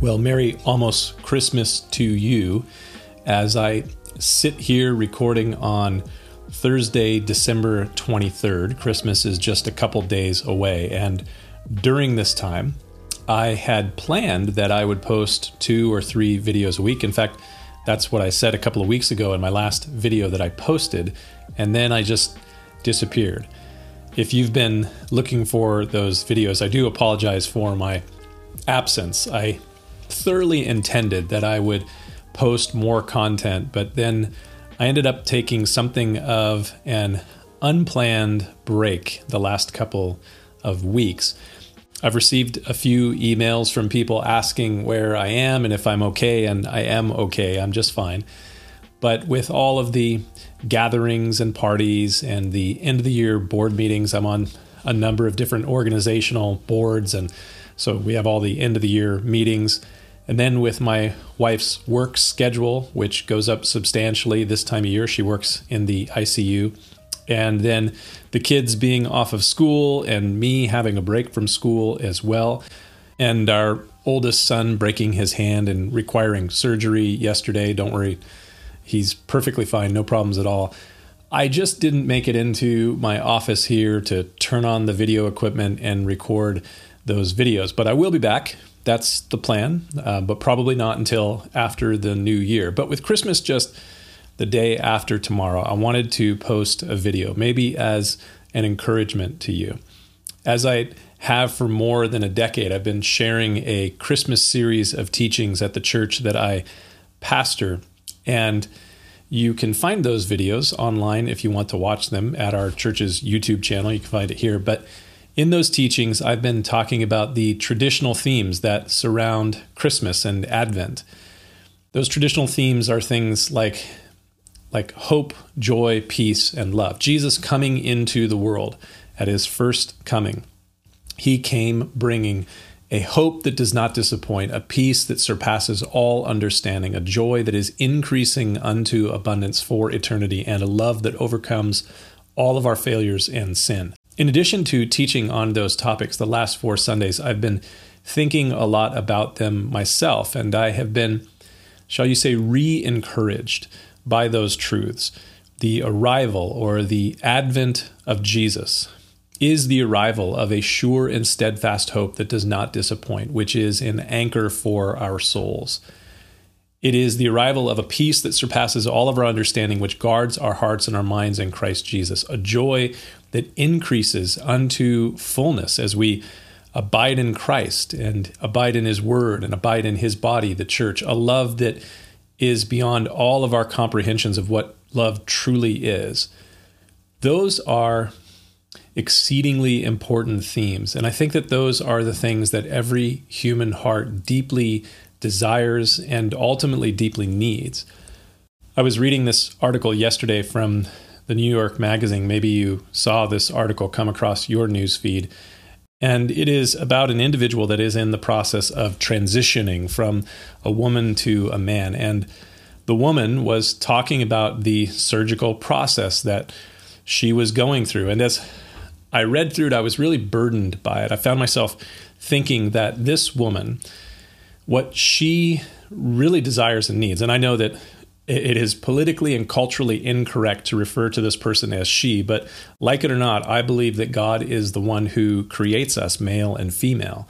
Well, Merry almost Christmas to you as I sit here recording on Thursday, December 23rd. Christmas is just a couple days away. And during this time, I had planned that I would post two or three videos a week. In fact, that's what I said a couple of weeks ago in my last video that I posted. And then I just disappeared. If you've been looking for those videos, I do apologize for my absence. I thoroughly intended that I would post more content, but then I ended up taking something of an unplanned break the last couple of weeks. I've received a few emails from people asking where I am and if I'm okay, and I am okay. I'm just fine. But with all of the gatherings and parties and the end of the year board meetings, I'm on a number of different organizational boards. And so we have all the end of the year meetings. And then with my wife's work schedule, which goes up substantially this time of year, she works in the ICU. And then the kids being off of school and me having a break from school as well. And our oldest son breaking his hand and requiring surgery yesterday. Don't worry, he's perfectly fine, no problems at all. I just didn't make it into my office here to turn on the video equipment and record those videos, but I will be back that's the plan, uh, but probably not until after the new year. But with Christmas just the day after tomorrow, I wanted to post a video, maybe as an encouragement to you. As I have for more than a decade, I've been sharing a Christmas series of teachings at the church that I pastor. And you can find those videos online if you want to watch them at our church's YouTube channel. You can find it here. But in those teachings, I've been talking about the traditional themes that surround Christmas and Advent. Those traditional themes are things like, like hope, joy, peace, and love. Jesus coming into the world at his first coming. He came bringing a hope that does not disappoint, a peace that surpasses all understanding, a joy that is increasing unto abundance for eternity, and a love that overcomes all of our failures and sin. In addition to teaching on those topics the last four Sundays, I've been thinking a lot about them myself, and I have been, shall you say, re encouraged by those truths. The arrival or the advent of Jesus is the arrival of a sure and steadfast hope that does not disappoint, which is an anchor for our souls. It is the arrival of a peace that surpasses all of our understanding, which guards our hearts and our minds in Christ Jesus, a joy that increases unto fullness as we abide in Christ and abide in His Word and abide in His body, the church, a love that is beyond all of our comprehensions of what love truly is. Those are exceedingly important themes. And I think that those are the things that every human heart deeply desires and ultimately deeply needs. I was reading this article yesterday from the New York Magazine. Maybe you saw this article come across your news feed. And it is about an individual that is in the process of transitioning from a woman to a man. And the woman was talking about the surgical process that she was going through. And as I read through it, I was really burdened by it. I found myself thinking that this woman, what she really desires and needs, and I know that it is politically and culturally incorrect to refer to this person as she, but like it or not, I believe that God is the one who creates us, male and female,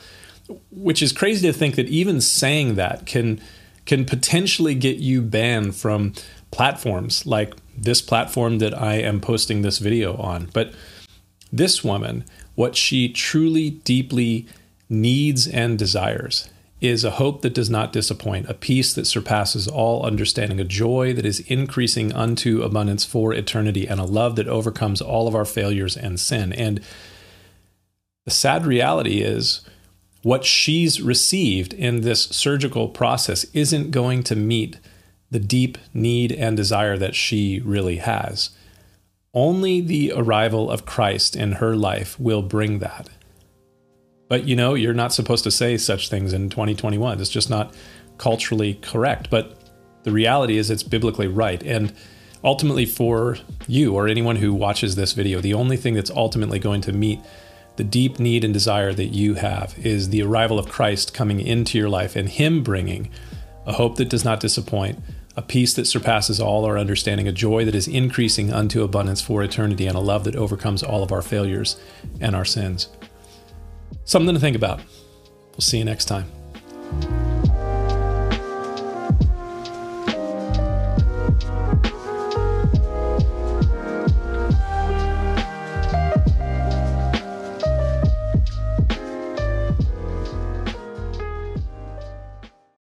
which is crazy to think that even saying that can can potentially get you banned from platforms like this platform that I am posting this video on. But this woman, what she truly deeply needs and desires is a hope that does not disappoint, a peace that surpasses all understanding, a joy that is increasing unto abundance for eternity, and a love that overcomes all of our failures and sin. And the sad reality is, what she's received in this surgical process isn't going to meet the deep need and desire that she really has. Only the arrival of Christ in her life will bring that. But you know, you're not supposed to say such things in 2021. It's just not culturally correct. But the reality is, it's biblically right. And ultimately for you or anyone who watches this video, the only thing that's ultimately going to meet the deep need and desire that you have is the arrival of Christ coming into your life and Him bringing a hope that does not disappoint, a peace that surpasses all our understanding, a joy that is increasing unto abundance for eternity, and a love that overcomes all of our failures and our sins. Something to think about. We'll see you next time.